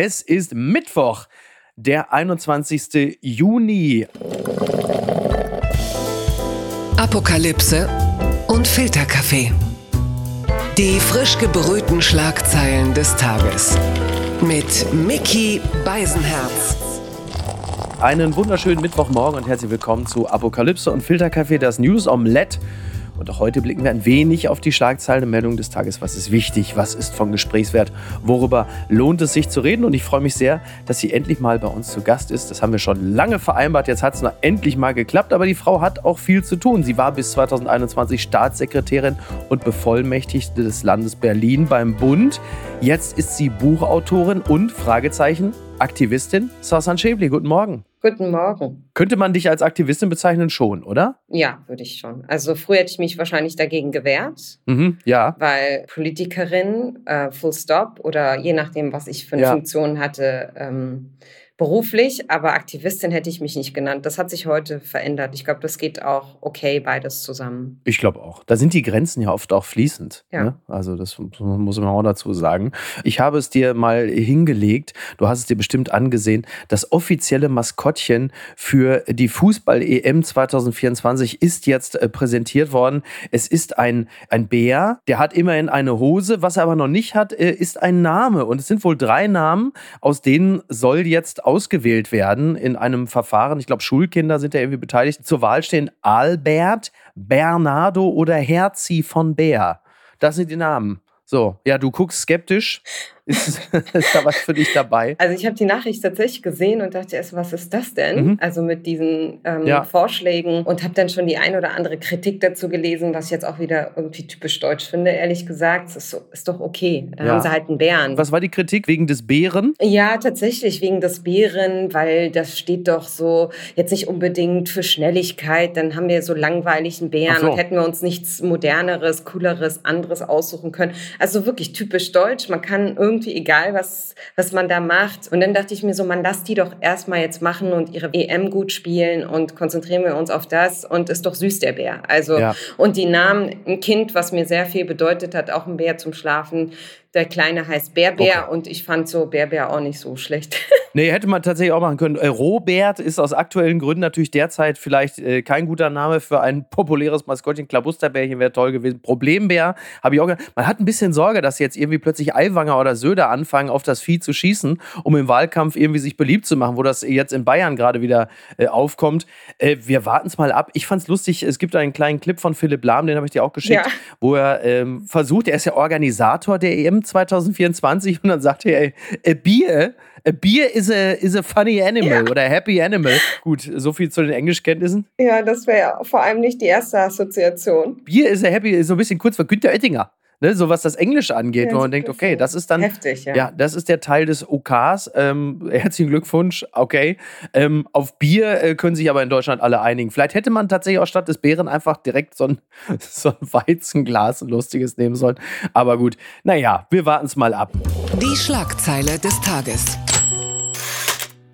Es ist Mittwoch, der 21. Juni. Apokalypse und Filterkaffee. Die frisch gebrühten Schlagzeilen des Tages. Mit Mickey Beisenherz. Einen wunderschönen Mittwochmorgen und herzlich willkommen zu Apokalypse und Filterkaffee, das News Omelette. Und auch heute blicken wir ein wenig auf die Schlagzeilen und Meldungen des Tages. Was ist wichtig? Was ist von Gesprächswert? Worüber lohnt es sich zu reden? Und ich freue mich sehr, dass sie endlich mal bei uns zu Gast ist. Das haben wir schon lange vereinbart. Jetzt hat es noch endlich mal geklappt. Aber die Frau hat auch viel zu tun. Sie war bis 2021 Staatssekretärin und Bevollmächtigte des Landes Berlin beim Bund. Jetzt ist sie Buchautorin und Fragezeichen Aktivistin. Sasan Schäbli, guten Morgen. Guten Morgen. Könnte man dich als Aktivistin bezeichnen schon, oder? Ja, würde ich schon. Also früher hätte ich mich wahrscheinlich dagegen gewehrt. Mhm, ja. Weil Politikerin, äh, Full Stop oder je nachdem, was ich für eine ja. Funktion hatte, ähm, beruflich, aber Aktivistin hätte ich mich nicht genannt. Das hat sich heute verändert. Ich glaube, das geht auch okay, beides zusammen. Ich glaube auch. Da sind die Grenzen ja oft auch fließend. Ja. Ne? Also das muss man auch dazu sagen. Ich habe es dir mal hingelegt, du hast es dir bestimmt angesehen, das offizielle Maskottchen für die Fußball-EM 2024 ist jetzt äh, präsentiert worden. Es ist ein, ein Bär, der hat immerhin eine Hose. Was er aber noch nicht hat, äh, ist ein Name. Und es sind wohl drei Namen, aus denen soll jetzt ausgewählt werden in einem Verfahren. Ich glaube, Schulkinder sind da irgendwie beteiligt. Zur Wahl stehen Albert, Bernardo oder Herzi von Bär. Das sind die Namen. So, ja, du guckst skeptisch. Ist, ist da was für dich dabei? Also ich habe die Nachricht tatsächlich gesehen und dachte erst, was ist das denn? Mhm. Also mit diesen ähm, ja. Vorschlägen und habe dann schon die ein oder andere Kritik dazu gelesen, was ich jetzt auch wieder irgendwie typisch deutsch finde, ehrlich gesagt. Das ist, ist doch okay. Da ja. haben sie halt einen Bären. Was war die Kritik? Wegen des Bären? Ja, tatsächlich wegen des Bären, weil das steht doch so jetzt nicht unbedingt für Schnelligkeit. Dann haben wir so langweiligen Bären so. und hätten wir uns nichts moderneres, cooleres, anderes aussuchen können. Also wirklich typisch deutsch. Man kann irgendwie irgendwie egal, was, was man da macht. Und dann dachte ich mir so, man lass die doch erstmal jetzt machen und ihre EM gut spielen und konzentrieren wir uns auf das und ist doch süß der Bär. Also, ja. und die Namen, ein Kind, was mir sehr viel bedeutet hat, auch ein Bär zum Schlafen, der Kleine heißt Bärbär okay. und ich fand so Bärbär auch nicht so schlecht. nee, hätte man tatsächlich auch machen können. Äh, Robert ist aus aktuellen Gründen natürlich derzeit vielleicht äh, kein guter Name für ein populäres Maskottchen. Klabusterbärchen wäre toll gewesen. Problembär habe ich auch gehört. Man hat ein bisschen Sorge, dass jetzt irgendwie plötzlich Aiwanger oder Söder anfangen, auf das Vieh zu schießen, um im Wahlkampf irgendwie sich beliebt zu machen, wo das jetzt in Bayern gerade wieder äh, aufkommt. Äh, wir warten es mal ab. Ich fand es lustig, es gibt einen kleinen Clip von Philipp Lahm, den habe ich dir auch geschickt, ja. wo er ähm, versucht, er ist ja Organisator der EM 2024 und dann sagt er, ey, a beer, a beer is a, is a funny animal ja. oder a happy animal. Gut, so viel zu den Englischkenntnissen. Ja, das wäre vor allem nicht die erste Assoziation. Bier is a happy, ist so ein bisschen kurz für Günter Oettinger ne, so was das Englische angeht, ja, wo man denkt, okay, das ist dann heftig, ja. ja das ist der Teil des OKs. Ähm, herzlichen Glückwunsch, okay. Ähm, auf Bier äh, können sich aber in Deutschland alle einigen. Vielleicht hätte man tatsächlich auch statt des Bären einfach direkt so ein, so ein Weizenglas, ein lustiges nehmen sollen. Aber gut, naja, wir warten es mal ab. Die Schlagzeile des Tages.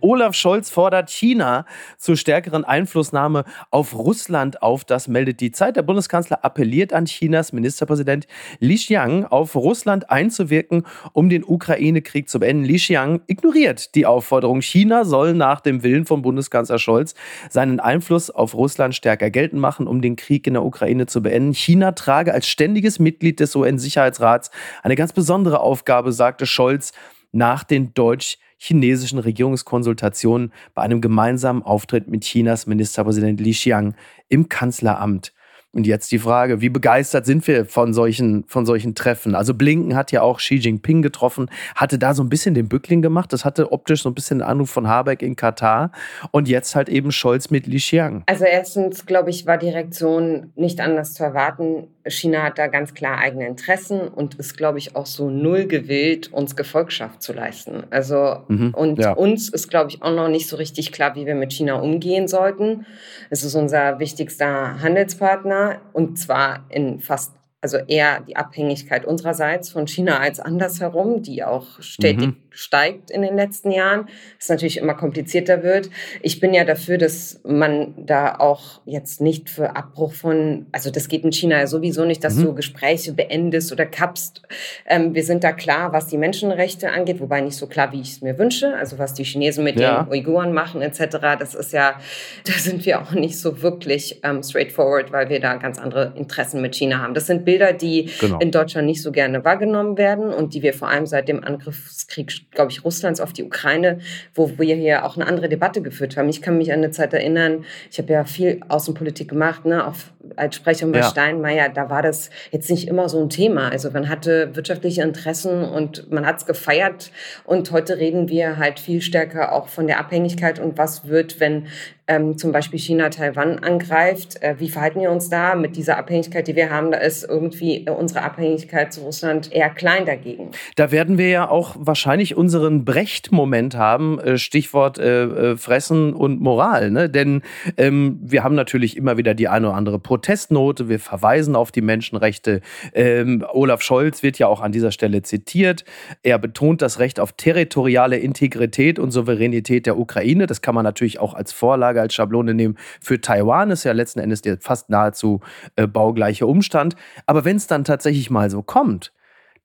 Olaf Scholz fordert China zur stärkeren Einflussnahme auf Russland auf. Das meldet die Zeit. Der Bundeskanzler appelliert an Chinas Ministerpräsident Li Xiang, auf Russland einzuwirken, um den Ukraine-Krieg zu beenden. Li Xiang ignoriert die Aufforderung. China soll nach dem Willen von Bundeskanzler Scholz seinen Einfluss auf Russland stärker geltend machen, um den Krieg in der Ukraine zu beenden. China trage als ständiges Mitglied des UN-Sicherheitsrats eine ganz besondere Aufgabe, sagte Scholz nach den deutsch chinesischen Regierungskonsultationen bei einem gemeinsamen Auftritt mit Chinas Ministerpräsident Li Xiang im Kanzleramt. Und jetzt die Frage, wie begeistert sind wir von solchen, von solchen Treffen? Also Blinken hat ja auch Xi Jinping getroffen, hatte da so ein bisschen den Bückling gemacht. Das hatte optisch so ein bisschen den Anruf von Habeck in Katar. Und jetzt halt eben Scholz mit Li Xiang. Also erstens, glaube ich, war die Reaktion nicht anders zu erwarten. China hat da ganz klar eigene Interessen und ist, glaube ich, auch so null gewillt, uns Gefolgschaft zu leisten. Also, mhm, und ja. uns ist, glaube ich, auch noch nicht so richtig klar, wie wir mit China umgehen sollten. Es ist unser wichtigster Handelspartner und zwar in fast also eher die Abhängigkeit unsererseits von China als andersherum, die auch stetig, mhm. Steigt in den letzten Jahren, es natürlich immer komplizierter wird. Ich bin ja dafür, dass man da auch jetzt nicht für Abbruch von, also das geht in China ja sowieso nicht, dass mhm. du Gespräche beendest oder kappst. Ähm, wir sind da klar, was die Menschenrechte angeht, wobei nicht so klar, wie ich es mir wünsche. Also was die Chinesen mit ja. den Uiguren machen etc., das ist ja, da sind wir auch nicht so wirklich ähm, straightforward, weil wir da ganz andere Interessen mit China haben. Das sind Bilder, die genau. in Deutschland nicht so gerne wahrgenommen werden und die wir vor allem seit dem Angriffskrieg glaube ich, Russlands auf die Ukraine, wo wir hier auch eine andere Debatte geführt haben. Ich kann mich an eine Zeit erinnern, ich habe ja viel Außenpolitik gemacht, ne, auf, als Sprecherin bei ja. Steinmeier, da war das jetzt nicht immer so ein Thema. Also man hatte wirtschaftliche Interessen und man hat es gefeiert und heute reden wir halt viel stärker auch von der Abhängigkeit und was wird, wenn ähm, zum Beispiel China Taiwan angreift. Äh, wie verhalten wir uns da mit dieser Abhängigkeit, die wir haben? Da ist irgendwie unsere Abhängigkeit zu Russland eher klein dagegen. Da werden wir ja auch wahrscheinlich unseren Brecht-Moment haben, äh, Stichwort äh, äh, Fressen und Moral. Ne? Denn ähm, wir haben natürlich immer wieder die eine oder andere Protestnote, wir verweisen auf die Menschenrechte. Ähm, Olaf Scholz wird ja auch an dieser Stelle zitiert. Er betont das Recht auf territoriale Integrität und Souveränität der Ukraine. Das kann man natürlich auch als Vorlage Grundlage als Schablone nehmen für Taiwan. Ist ja letzten Endes der fast nahezu äh, baugleiche Umstand. Aber wenn es dann tatsächlich mal so kommt,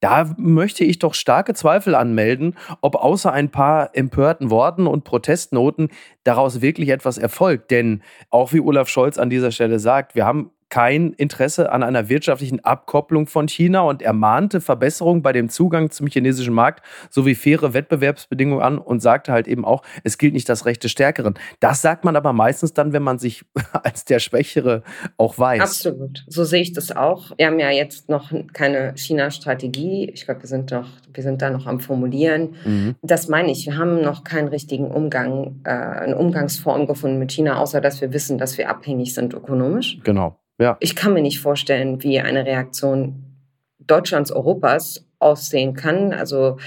da möchte ich doch starke Zweifel anmelden, ob außer ein paar empörten Worten und Protestnoten daraus wirklich etwas erfolgt. Denn auch wie Olaf Scholz an dieser Stelle sagt, wir haben kein Interesse an einer wirtschaftlichen Abkopplung von China und ermahnte Verbesserungen bei dem Zugang zum chinesischen Markt sowie faire Wettbewerbsbedingungen an und sagte halt eben auch, es gilt nicht das Recht des Stärkeren. Das sagt man aber meistens dann, wenn man sich als der Schwächere auch weiß. Absolut. So sehe ich das auch. Wir haben ja jetzt noch keine China-Strategie. Ich glaube, wir sind doch, wir sind da noch am Formulieren. Mhm. Das meine ich. Wir haben noch keinen richtigen Umgang, äh, eine Umgangsform gefunden mit China, außer dass wir wissen, dass wir abhängig sind ökonomisch. Genau. Ja. Ich kann mir nicht vorstellen, wie eine Reaktion Deutschlands, Europas aussehen kann. Also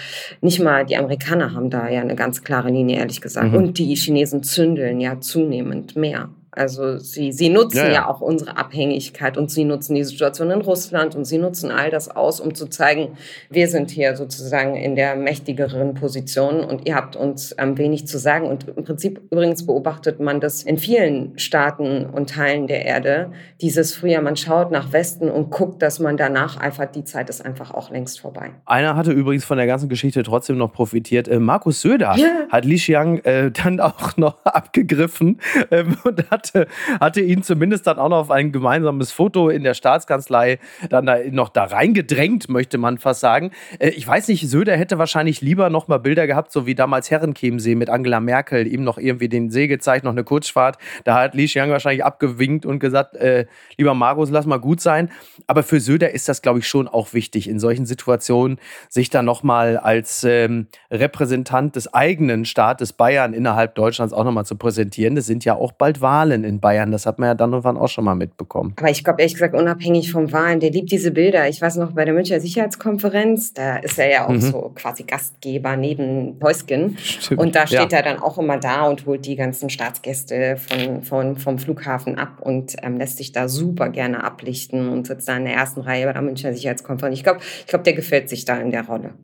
nicht mal die Amerikaner haben da ja eine ganz klare Linie, ehrlich gesagt. Mhm. Und die Chinesen zündeln ja zunehmend mehr. Also sie, sie nutzen ja, ja. ja, auch unsere Abhängigkeit und sie nutzen die Situation in Russland und sie nutzen all das aus, um zu zeigen, wir sind hier sozusagen in der mächtigeren Position und ihr habt uns ähm, wenig zu sagen. Und im Prinzip übrigens beobachtet man das in vielen Staaten und Teilen der Erde. Dieses früher, man schaut nach Westen und guckt, dass man danach eifert. Die Zeit ist einfach auch längst vorbei. Einer hatte übrigens von der ganzen Geschichte trotzdem noch profitiert. Äh, Markus Söder ja. hat Li Xiang äh, dann auch noch abgegriffen ähm, und hat hatte, hatte ihn zumindest dann auch noch auf ein gemeinsames Foto in der Staatskanzlei dann da noch da reingedrängt, möchte man fast sagen. Äh, ich weiß nicht, Söder hätte wahrscheinlich lieber noch mal Bilder gehabt, so wie damals Herrenchiemsee mit Angela Merkel, ihm noch irgendwie den See gezeigt, noch eine Kurzfahrt. Da hat Li Xiang wahrscheinlich abgewinkt und gesagt, äh, lieber Markus, lass mal gut sein. Aber für Söder ist das, glaube ich, schon auch wichtig, in solchen Situationen sich dann noch mal als ähm, Repräsentant des eigenen Staates Bayern innerhalb Deutschlands auch noch mal zu präsentieren. Das sind ja auch bald Wahlen. Wahlen in Bayern. Das hat man ja dann und wann auch schon mal mitbekommen. Aber ich glaube ehrlich gesagt, unabhängig vom Wahlen, der liebt diese Bilder. Ich weiß noch, bei der Münchner Sicherheitskonferenz, da ist er ja auch mhm. so quasi Gastgeber neben Heusgen. Stimmt. Und da steht ja. er dann auch immer da und holt die ganzen Staatsgäste von, von, vom Flughafen ab und ähm, lässt sich da super gerne ablichten und sitzt da in der ersten Reihe bei der Münchner Sicherheitskonferenz. Ich glaube, ich glaub, der gefällt sich da in der Rolle.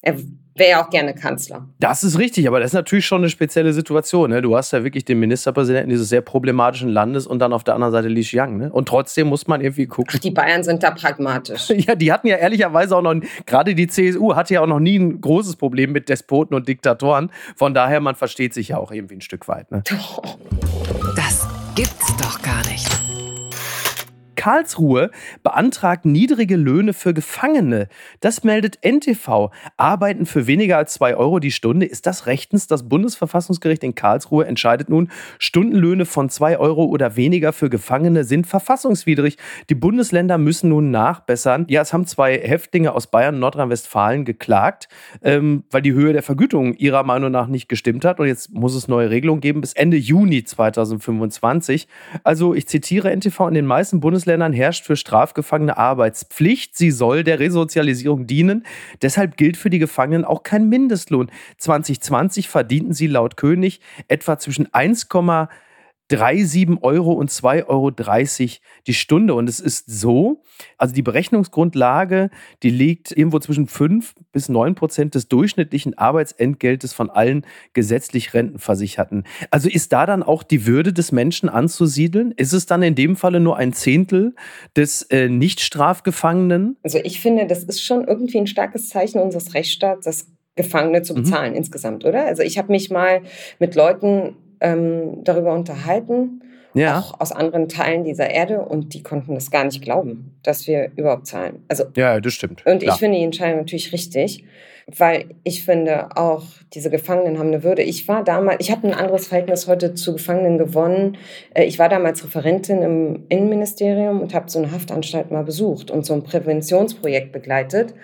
Er wäre ja auch gerne Kanzler. Das ist richtig, aber das ist natürlich schon eine spezielle Situation. Ne? Du hast ja wirklich den Ministerpräsidenten dieses sehr problematischen Landes und dann auf der anderen Seite Li Xiang. Ne? Und trotzdem muss man irgendwie gucken. Ach, die Bayern sind da pragmatisch. ja, die hatten ja ehrlicherweise auch noch, gerade die CSU hatte ja auch noch nie ein großes Problem mit Despoten und Diktatoren. Von daher, man versteht sich ja auch irgendwie ein Stück weit. Ne? Karlsruhe beantragt niedrige Löhne für Gefangene. Das meldet NTV. Arbeiten für weniger als zwei Euro die Stunde. Ist das rechtens? Das Bundesverfassungsgericht in Karlsruhe entscheidet nun, Stundenlöhne von zwei Euro oder weniger für Gefangene sind verfassungswidrig. Die Bundesländer müssen nun nachbessern. Ja, es haben zwei Häftlinge aus Bayern und Nordrhein-Westfalen geklagt, ähm, weil die Höhe der Vergütung ihrer Meinung nach nicht gestimmt hat. Und jetzt muss es neue Regelungen geben bis Ende Juni 2025. Also ich zitiere NTV, in den meisten Bundesländern Bundesländern herrscht für Strafgefangene Arbeitspflicht. Sie soll der Resozialisierung dienen. Deshalb gilt für die Gefangenen auch kein Mindestlohn. 2020 verdienten sie laut König etwa zwischen 1,7 3, 7 Euro und 2,30 Euro die Stunde. Und es ist so, also die Berechnungsgrundlage, die liegt irgendwo zwischen 5 bis 9 Prozent des durchschnittlichen Arbeitsentgeltes von allen gesetzlich Rentenversicherten. Also ist da dann auch die Würde des Menschen anzusiedeln? Ist es dann in dem Falle nur ein Zehntel des äh, Nicht-Strafgefangenen? Also ich finde, das ist schon irgendwie ein starkes Zeichen unseres Rechtsstaats, dass Gefangene zu mhm. bezahlen mhm. insgesamt, oder? Also ich habe mich mal mit Leuten ähm, darüber unterhalten, ja. auch aus anderen Teilen dieser Erde, und die konnten das gar nicht glauben, dass wir überhaupt zahlen. Also, ja, das stimmt. Und ich finde die Entscheidung natürlich richtig, weil ich finde auch, diese Gefangenen haben eine Würde. Ich war damals, ich habe ein anderes Verhältnis heute zu Gefangenen gewonnen. Äh, ich war damals Referentin im Innenministerium und habe so eine Haftanstalt mal besucht und so ein Präventionsprojekt begleitet,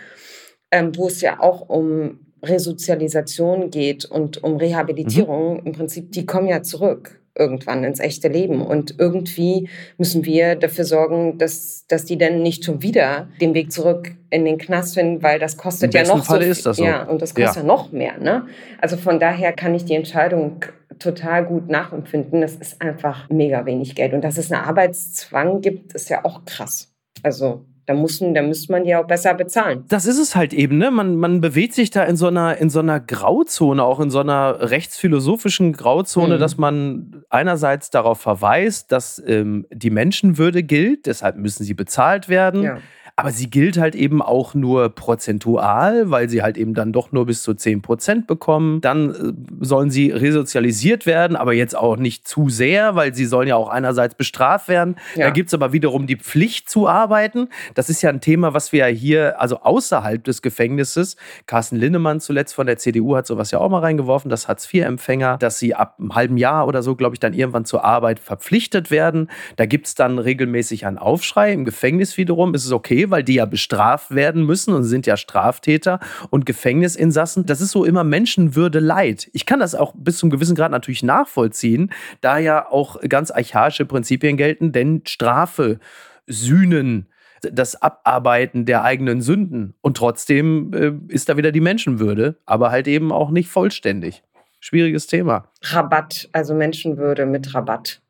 ähm, wo es ja auch um Resozialisation geht und um Rehabilitierung, mhm. im Prinzip, die kommen ja zurück irgendwann ins echte Leben. Und irgendwie müssen wir dafür sorgen, dass, dass die dann nicht schon wieder den Weg zurück in den Knast finden, weil das kostet Im ja noch Falle so ist das so. Ja, und das kostet ja. noch mehr. Ne? Also von daher kann ich die Entscheidung total gut nachempfinden. Das ist einfach mega wenig Geld. Und dass es einen Arbeitszwang gibt, ist ja auch krass. Also da, mussten, da müsste man die auch besser bezahlen. Das ist es halt eben, ne? Man, man bewegt sich da in so, einer, in so einer Grauzone, auch in so einer rechtsphilosophischen Grauzone, mhm. dass man einerseits darauf verweist, dass ähm, die Menschenwürde gilt, deshalb müssen sie bezahlt werden. Ja. Aber sie gilt halt eben auch nur prozentual, weil sie halt eben dann doch nur bis zu 10 Prozent bekommen. Dann äh, sollen sie resozialisiert werden, aber jetzt auch nicht zu sehr, weil sie sollen ja auch einerseits bestraft werden. Ja. Da gibt es aber wiederum die Pflicht zu arbeiten. Das ist ja ein Thema, was wir ja hier, also außerhalb des Gefängnisses, Carsten Linnemann zuletzt von der CDU hat sowas ja auch mal reingeworfen, dass Hartz-IV-Empfänger, dass sie ab einem halben Jahr oder so, glaube ich, dann irgendwann zur Arbeit verpflichtet werden. Da gibt es dann regelmäßig einen Aufschrei. Im Gefängnis wiederum ist es okay, weil die ja bestraft werden müssen und sind ja Straftäter und Gefängnisinsassen. Das ist so immer Menschenwürde leid. Ich kann das auch bis zum gewissen Grad natürlich nachvollziehen, da ja auch ganz archaische Prinzipien gelten, denn Strafe, Sühnen, das Abarbeiten der eigenen Sünden. Und trotzdem äh, ist da wieder die Menschenwürde, aber halt eben auch nicht vollständig. Schwieriges Thema. Rabatt, also Menschenwürde mit Rabatt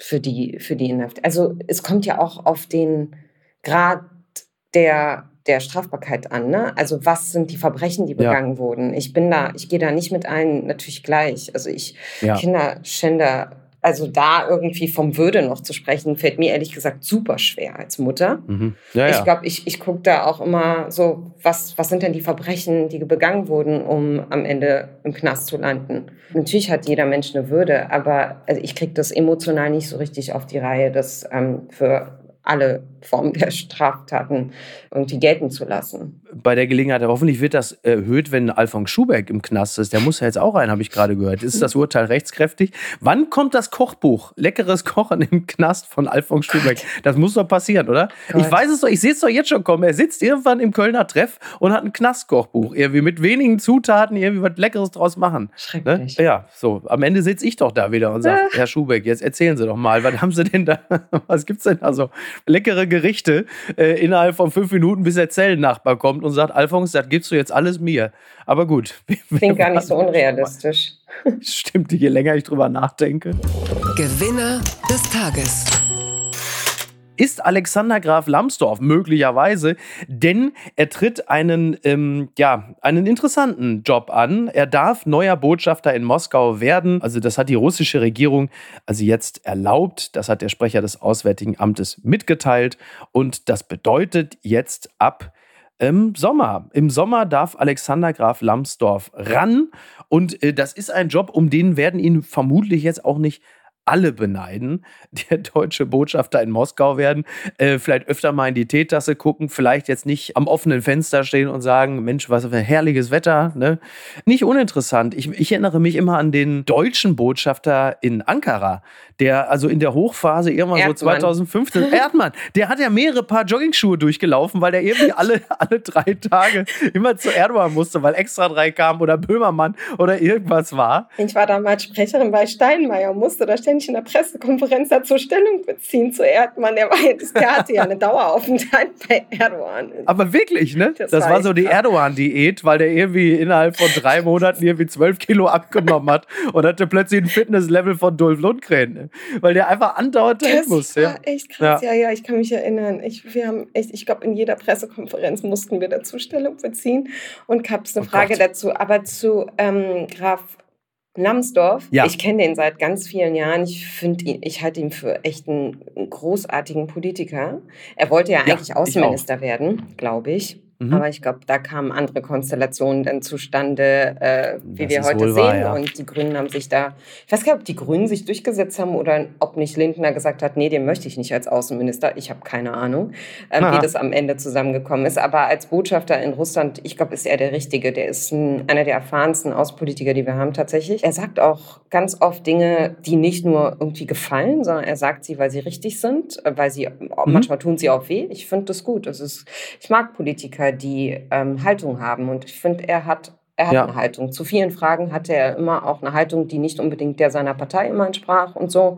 für die, für die Inhaft. Also es kommt ja auch auf den Grad der, der Strafbarkeit an. Ne? Also was sind die Verbrechen, die begangen ja. wurden? Ich bin da, ich gehe da nicht mit allen natürlich gleich. Also ich ja. Kinderschänder, also da irgendwie vom Würde noch zu sprechen, fällt mir ehrlich gesagt super schwer als Mutter. Mhm. Ja, ich glaube, ich, ich gucke da auch immer so, was, was sind denn die Verbrechen, die begangen wurden, um am Ende im Knast zu landen. Natürlich hat jeder Mensch eine Würde, aber also ich kriege das emotional nicht so richtig auf die Reihe, das ähm, für alle Formen der Straftaten irgendwie gelten zu lassen. Bei der Gelegenheit, hoffentlich wird das erhöht, wenn Alfons Schubeck im Knast ist. Der muss ja jetzt auch rein, habe ich gerade gehört. Ist das Urteil rechtskräftig? Wann kommt das Kochbuch? Leckeres Kochen im Knast von Alfons Schubeck. Das muss doch passieren, oder? Gott. Ich weiß es doch, ich sehe es doch jetzt schon kommen. Er sitzt irgendwann im Kölner Treff und hat ein Knastkochbuch. Irgendwie mit wenigen Zutaten irgendwie was Leckeres draus machen. Ne? Schrecklich. Ne? Ja, so. Am Ende sitze ich doch da wieder und sage, Herr Schubeck, jetzt erzählen Sie doch mal, was haben Sie denn da? Was gibt es denn da so? Leckere Gerichte äh, innerhalb von fünf Minuten, bis der Zellennachbar kommt und sagt, Alfons, das gibst du jetzt alles mir. Aber gut. Klingt gar nicht so unrealistisch. Stimmt, je länger ich drüber nachdenke. Gewinner des Tages ist Alexander Graf Lambsdorff möglicherweise, denn er tritt einen, ähm, ja, einen interessanten Job an. Er darf neuer Botschafter in Moskau werden. Also das hat die russische Regierung also jetzt erlaubt. Das hat der Sprecher des Auswärtigen Amtes mitgeteilt. Und das bedeutet jetzt ab im Sommer. Im Sommer darf Alexander Graf Lambsdorff ran. Und äh, das ist ein Job, um den werden ihn vermutlich jetzt auch nicht alle beneiden, der deutsche Botschafter in Moskau werden, äh, vielleicht öfter mal in die Teetasse gucken, vielleicht jetzt nicht am offenen Fenster stehen und sagen, Mensch, was für ein herrliches Wetter. Ne? Nicht uninteressant. Ich, ich erinnere mich immer an den deutschen Botschafter in Ankara, der also in der Hochphase irgendwann Erdmann. so 2015, Erdmann, der hat ja mehrere Paar Joggingschuhe durchgelaufen, weil der irgendwie alle, alle drei Tage immer zu Erdogan musste, weil extra drei kamen oder Böhmermann oder irgendwas war. Ich war damals Sprecherin bei Steinmeier, musste da ständig der Pressekonferenz dazu Stellung beziehen zu Erdmann. Der, war, der hatte ja eine Daueraufenthalt bei Erdogan. Aber wirklich, ne? Das, das war, so die Erdogan-Diät, weil der irgendwie innerhalb von drei Monaten irgendwie zwölf Kilo abgenommen hat und hatte plötzlich ein Fitnesslevel von Dolph Lundgren. Ne? Weil der einfach andauernd dahin muss. Das war ja. echt krass. Ja. ja, ja, ich kann mich erinnern. Ich, wir haben echt, ich glaube, in jeder Pressekonferenz mussten wir dazu Stellung beziehen und gab es eine oh Frage Gott. dazu. Aber zu ähm, Graf Lambsdorff, ja. ich kenne den seit ganz vielen Jahren. Ich finde ihn, ich halte ihn für echt einen großartigen Politiker. Er wollte ja eigentlich ja, Außenminister werden, glaube ich. Mhm. Aber ich glaube, da kamen andere Konstellationen dann zustande, äh, wie das wir heute sehen. Wahr, ja. Und die Grünen haben sich da, ich weiß gar nicht, ob die Grünen sich durchgesetzt haben oder ob nicht Lindner gesagt hat, nee, den möchte ich nicht als Außenminister. Ich habe keine Ahnung, äh, wie das am Ende zusammengekommen ist. Aber als Botschafter in Russland, ich glaube, ist er der Richtige. Der ist ein, einer der erfahrensten Außenpolitiker, die wir haben tatsächlich. Er sagt auch ganz oft Dinge, die nicht nur irgendwie gefallen, sondern er sagt sie, weil sie richtig sind, äh, weil sie, mhm. manchmal tun sie auch weh. Ich finde das gut. Das ist, ich mag Politiker, die ähm, Haltung haben. Und ich finde, er hat er hat ja. eine Haltung. Zu vielen Fragen hatte er immer auch eine Haltung, die nicht unbedingt der seiner Partei immer entsprach und so.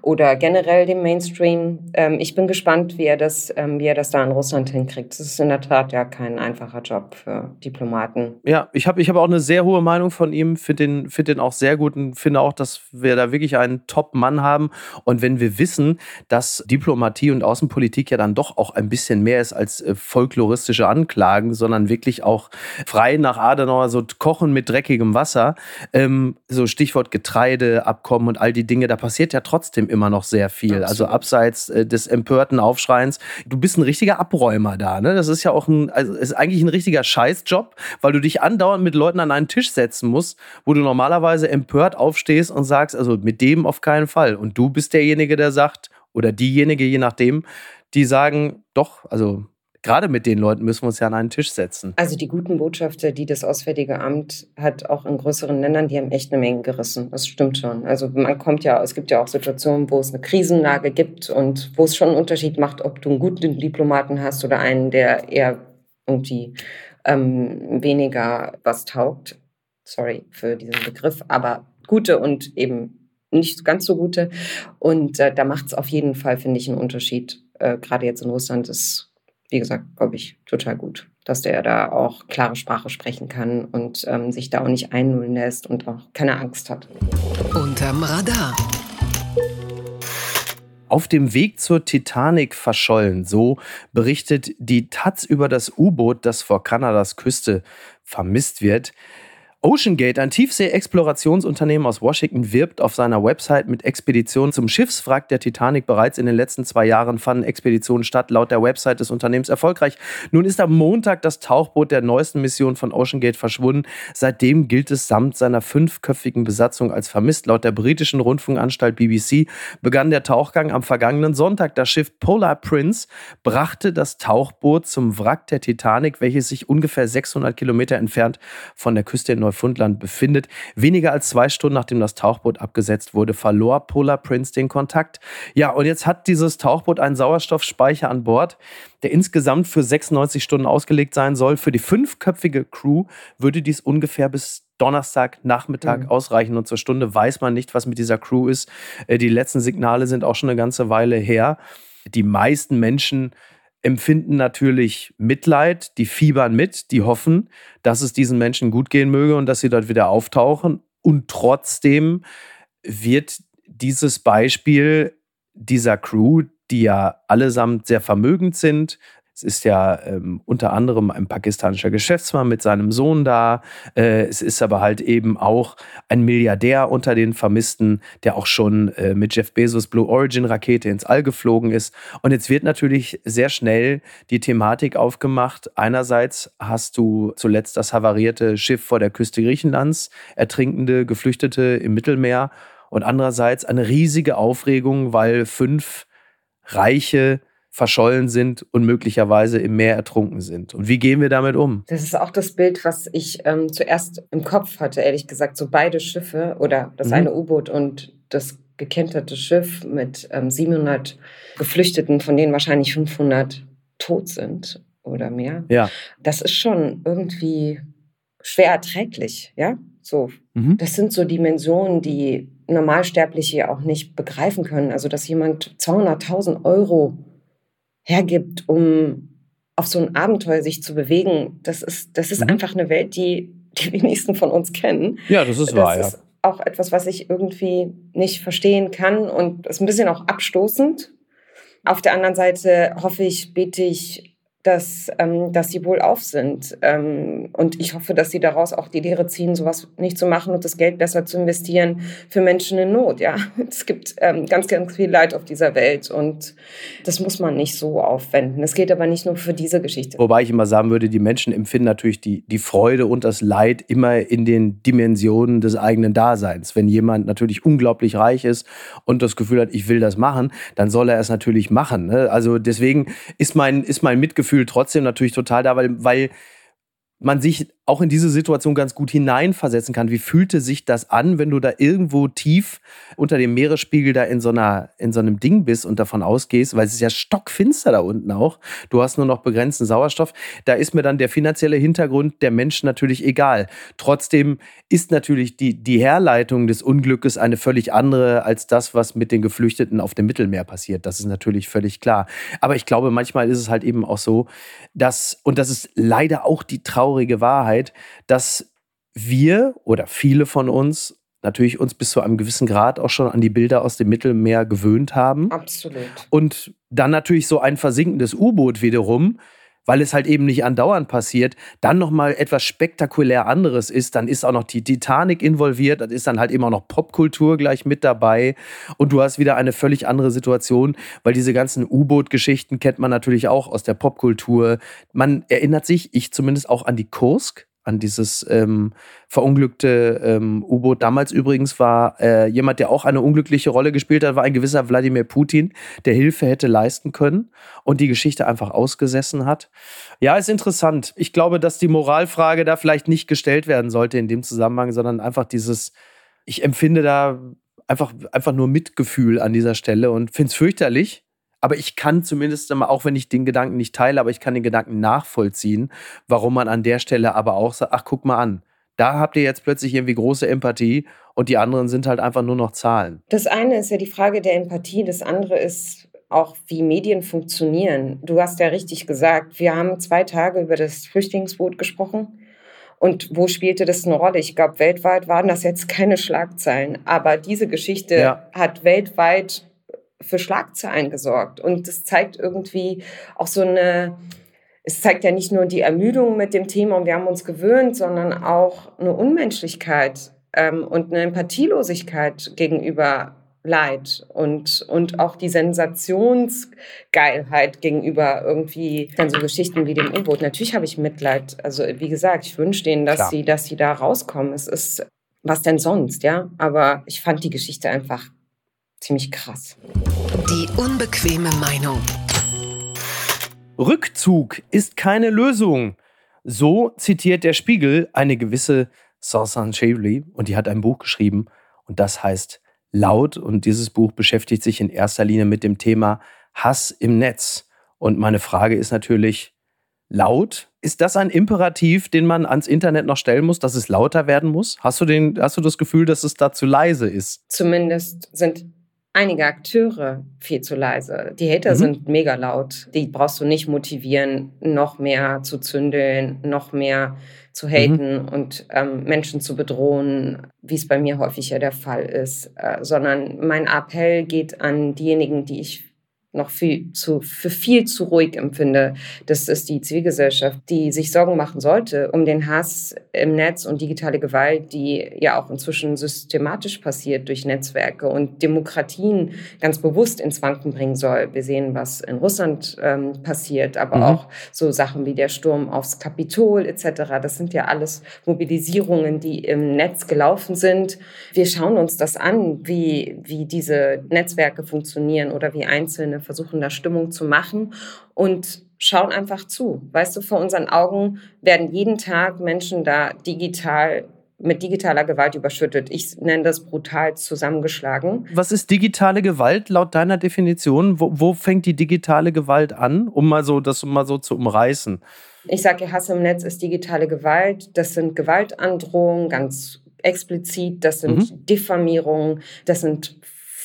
Oder generell dem Mainstream. Ähm, ich bin gespannt, wie er, das, ähm, wie er das da in Russland hinkriegt. Das ist in der Tat ja kein einfacher Job für Diplomaten. Ja, ich habe ich hab auch eine sehr hohe Meinung von ihm, finde den, find den auch sehr gut und finde auch, dass wir da wirklich einen Top-Mann haben. Und wenn wir wissen, dass Diplomatie und Außenpolitik ja dann doch auch ein bisschen mehr ist als äh, folkloristische Anklagen, sondern wirklich auch frei nach Adenauer so Kochen mit dreckigem Wasser, ähm, so Stichwort Getreideabkommen und all die Dinge, da passiert ja trotzdem immer noch sehr viel. Absolut. Also abseits äh, des empörten Aufschreins. Du bist ein richtiger Abräumer da, ne? Das ist ja auch ein, also ist eigentlich ein richtiger Scheißjob, weil du dich andauernd mit Leuten an einen Tisch setzen musst, wo du normalerweise empört aufstehst und sagst, also mit dem auf keinen Fall. Und du bist derjenige, der sagt, oder diejenige, je nachdem, die sagen, doch, also gerade mit den Leuten müssen wir uns ja an einen Tisch setzen. Also die guten Botschafter, die das Auswärtige Amt hat, auch in größeren Ländern, die haben echt eine Menge gerissen. Das stimmt schon. Also man kommt ja, es gibt ja auch Situationen, wo es eine Krisenlage gibt und wo es schon einen Unterschied macht, ob du einen guten Diplomaten hast oder einen, der eher irgendwie ähm, weniger was taugt. Sorry für diesen Begriff, aber gute und eben nicht ganz so gute. Und äh, da macht es auf jeden Fall, finde ich, einen Unterschied. Äh, Gerade jetzt in Russland ist wie gesagt, glaube ich, total gut, dass der da auch klare Sprache sprechen kann und ähm, sich da auch nicht einlullen lässt und auch keine Angst hat. Unterm Radar. Auf dem Weg zur Titanic verschollen, so berichtet die Taz über das U-Boot, das vor Kanadas Küste vermisst wird. OceanGate, ein Tiefsee-Explorationsunternehmen aus Washington, wirbt auf seiner Website mit Expeditionen zum Schiffswrack der Titanic. Bereits in den letzten zwei Jahren fanden Expeditionen statt, laut der Website des Unternehmens erfolgreich. Nun ist am Montag das Tauchboot der neuesten Mission von OceanGate verschwunden. Seitdem gilt es samt seiner fünfköpfigen Besatzung als vermisst. Laut der britischen Rundfunkanstalt BBC begann der Tauchgang am vergangenen Sonntag. Das Schiff Polar Prince brachte das Tauchboot zum Wrack der Titanic, welches sich ungefähr 600 Kilometer entfernt von der Küste in Neu Neufundland befindet. Weniger als zwei Stunden nachdem das Tauchboot abgesetzt wurde, verlor Polar Prince den Kontakt. Ja, und jetzt hat dieses Tauchboot einen Sauerstoffspeicher an Bord, der insgesamt für 96 Stunden ausgelegt sein soll. Für die fünfköpfige Crew würde dies ungefähr bis Donnerstagnachmittag mhm. ausreichen und zur Stunde weiß man nicht, was mit dieser Crew ist. Äh, die letzten Signale sind auch schon eine ganze Weile her. Die meisten Menschen empfinden natürlich Mitleid, die fiebern mit, die hoffen, dass es diesen Menschen gut gehen möge und dass sie dort wieder auftauchen. Und trotzdem wird dieses Beispiel dieser Crew, die ja allesamt sehr vermögend sind, es ist ja ähm, unter anderem ein pakistanischer Geschäftsmann mit seinem Sohn da. Äh, es ist aber halt eben auch ein Milliardär unter den Vermissten, der auch schon äh, mit Jeff Bezos Blue Origin Rakete ins All geflogen ist. Und jetzt wird natürlich sehr schnell die Thematik aufgemacht. Einerseits hast du zuletzt das havarierte Schiff vor der Küste Griechenlands, ertrinkende Geflüchtete im Mittelmeer. Und andererseits eine riesige Aufregung, weil fünf reiche verschollen sind und möglicherweise im Meer ertrunken sind. Und wie gehen wir damit um? Das ist auch das Bild, was ich ähm, zuerst im Kopf hatte, ehrlich gesagt. So beide Schiffe oder das mhm. eine U-Boot und das gekenterte Schiff mit ähm, 700 Geflüchteten, von denen wahrscheinlich 500 tot sind oder mehr. Ja. Das ist schon irgendwie schwer erträglich, ja? So, mhm. das sind so Dimensionen, die Normalsterbliche auch nicht begreifen können. Also, dass jemand 200.000 Euro hergibt, um auf so ein Abenteuer sich zu bewegen, das ist, das ist mhm. einfach eine Welt, die die wenigsten von uns kennen. Ja, das ist das wahr, ist auch etwas, was ich irgendwie nicht verstehen kann und ist ein bisschen auch abstoßend. Auf der anderen Seite hoffe ich, bete ich dass, ähm, dass sie wohl auf sind. Ähm, und ich hoffe, dass sie daraus auch die Lehre ziehen, sowas nicht zu machen und das Geld besser zu investieren für Menschen in Not. Ja, es gibt ähm, ganz, ganz viel Leid auf dieser Welt und das muss man nicht so aufwenden. Es geht aber nicht nur für diese Geschichte. Wobei ich immer sagen würde, die Menschen empfinden natürlich die, die Freude und das Leid immer in den Dimensionen des eigenen Daseins. Wenn jemand natürlich unglaublich reich ist und das Gefühl hat, ich will das machen, dann soll er es natürlich machen. Ne? Also deswegen ist mein, ist mein Mitgefühl Gefühl trotzdem natürlich total da, weil, weil man sich auch in diese Situation ganz gut hineinversetzen kann. Wie fühlte sich das an, wenn du da irgendwo tief unter dem Meeresspiegel da in so, einer, in so einem Ding bist und davon ausgehst, weil es ist ja stockfinster da unten auch. Du hast nur noch begrenzten Sauerstoff. Da ist mir dann der finanzielle Hintergrund der Menschen natürlich egal. Trotzdem ist natürlich die, die Herleitung des Unglückes eine völlig andere als das, was mit den Geflüchteten auf dem Mittelmeer passiert. Das ist natürlich völlig klar. Aber ich glaube, manchmal ist es halt eben auch so, dass, und das ist leider auch die traurige Wahrheit, Wahrheit, dass wir oder viele von uns natürlich uns bis zu einem gewissen Grad auch schon an die Bilder aus dem Mittelmeer gewöhnt haben. Absolut. Und dann natürlich so ein versinkendes U-Boot wiederum, weil es halt eben nicht andauernd passiert, dann nochmal etwas spektakulär anderes ist, dann ist auch noch die Titanic involviert, dann ist dann halt eben auch noch Popkultur gleich mit dabei und du hast wieder eine völlig andere Situation, weil diese ganzen U-Boot-Geschichten kennt man natürlich auch aus der Popkultur. Man erinnert sich, ich zumindest auch an die Kursk, an dieses ähm, verunglückte ähm, U-Boot. Damals übrigens war äh, jemand, der auch eine unglückliche Rolle gespielt hat, war ein gewisser Wladimir Putin, der Hilfe hätte leisten können und die Geschichte einfach ausgesessen hat. Ja, ist interessant. Ich glaube, dass die Moralfrage da vielleicht nicht gestellt werden sollte in dem Zusammenhang, sondern einfach dieses, ich empfinde da einfach, einfach nur Mitgefühl an dieser Stelle und finde es fürchterlich aber ich kann zumindest immer, auch wenn ich den Gedanken nicht teile, aber ich kann den Gedanken nachvollziehen, warum man an der Stelle aber auch sagt, ach, guck mal an, da habt ihr jetzt plötzlich irgendwie große Empathie und die anderen sind halt einfach nur noch Zahlen. Das eine ist ja die Frage der Empathie, das andere ist auch, wie Medien funktionieren. Du hast ja richtig gesagt, wir haben zwei Tage über das Flüchtlingsboot gesprochen. Und wo spielte das eine Rolle? Ich glaube, weltweit waren das jetzt keine Schlagzeilen. Aber diese Geschichte ja. hat weltweit für Schlagzeilen gesorgt. Und das zeigt irgendwie auch so eine, es zeigt ja nicht nur die Ermüdung mit dem Thema und wir haben uns gewöhnt, sondern auch eine Unmenschlichkeit ähm, und eine Empathielosigkeit gegenüber Leid und, und auch die Sensationsgeilheit gegenüber irgendwie dann so Geschichten wie dem U-Boot. Natürlich habe ich Mitleid. Also wie gesagt, ich wünsche denen, dass sie, dass sie da rauskommen. Es ist was denn sonst, ja? Aber ich fand die Geschichte einfach ziemlich krass. Die unbequeme Meinung. Rückzug ist keine Lösung. So zitiert der Spiegel eine gewisse Sausan Shavely und die hat ein Buch geschrieben und das heißt Laut und dieses Buch beschäftigt sich in erster Linie mit dem Thema Hass im Netz. Und meine Frage ist natürlich, laut, ist das ein Imperativ, den man ans Internet noch stellen muss, dass es lauter werden muss? Hast du, den, hast du das Gefühl, dass es da zu leise ist? Zumindest sind einige Akteure viel zu leise. Die Hater mhm. sind mega laut. Die brauchst du nicht motivieren, noch mehr zu zündeln, noch mehr zu haten mhm. und ähm, Menschen zu bedrohen, wie es bei mir häufig ja der Fall ist, äh, sondern mein Appell geht an diejenigen, die ich noch viel zu, für viel zu ruhig empfinde. Das ist die Zivilgesellschaft, die sich Sorgen machen sollte um den Hass im Netz und digitale Gewalt, die ja auch inzwischen systematisch passiert durch Netzwerke und Demokratien ganz bewusst ins Wanken bringen soll. Wir sehen, was in Russland ähm, passiert, aber mhm. auch so Sachen wie der Sturm aufs Kapitol etc. Das sind ja alles Mobilisierungen, die im Netz gelaufen sind. Wir schauen uns das an, wie, wie diese Netzwerke funktionieren oder wie einzelne versuchen da Stimmung zu machen und schauen einfach zu. Weißt du, vor unseren Augen werden jeden Tag Menschen da digital mit digitaler Gewalt überschüttet. Ich nenne das brutal zusammengeschlagen. Was ist digitale Gewalt laut deiner Definition? Wo, wo fängt die digitale Gewalt an, um mal so das mal so zu umreißen? Ich sage, Hass im Netz ist digitale Gewalt. Das sind Gewaltandrohungen, ganz explizit, das sind mhm. Diffamierungen, das sind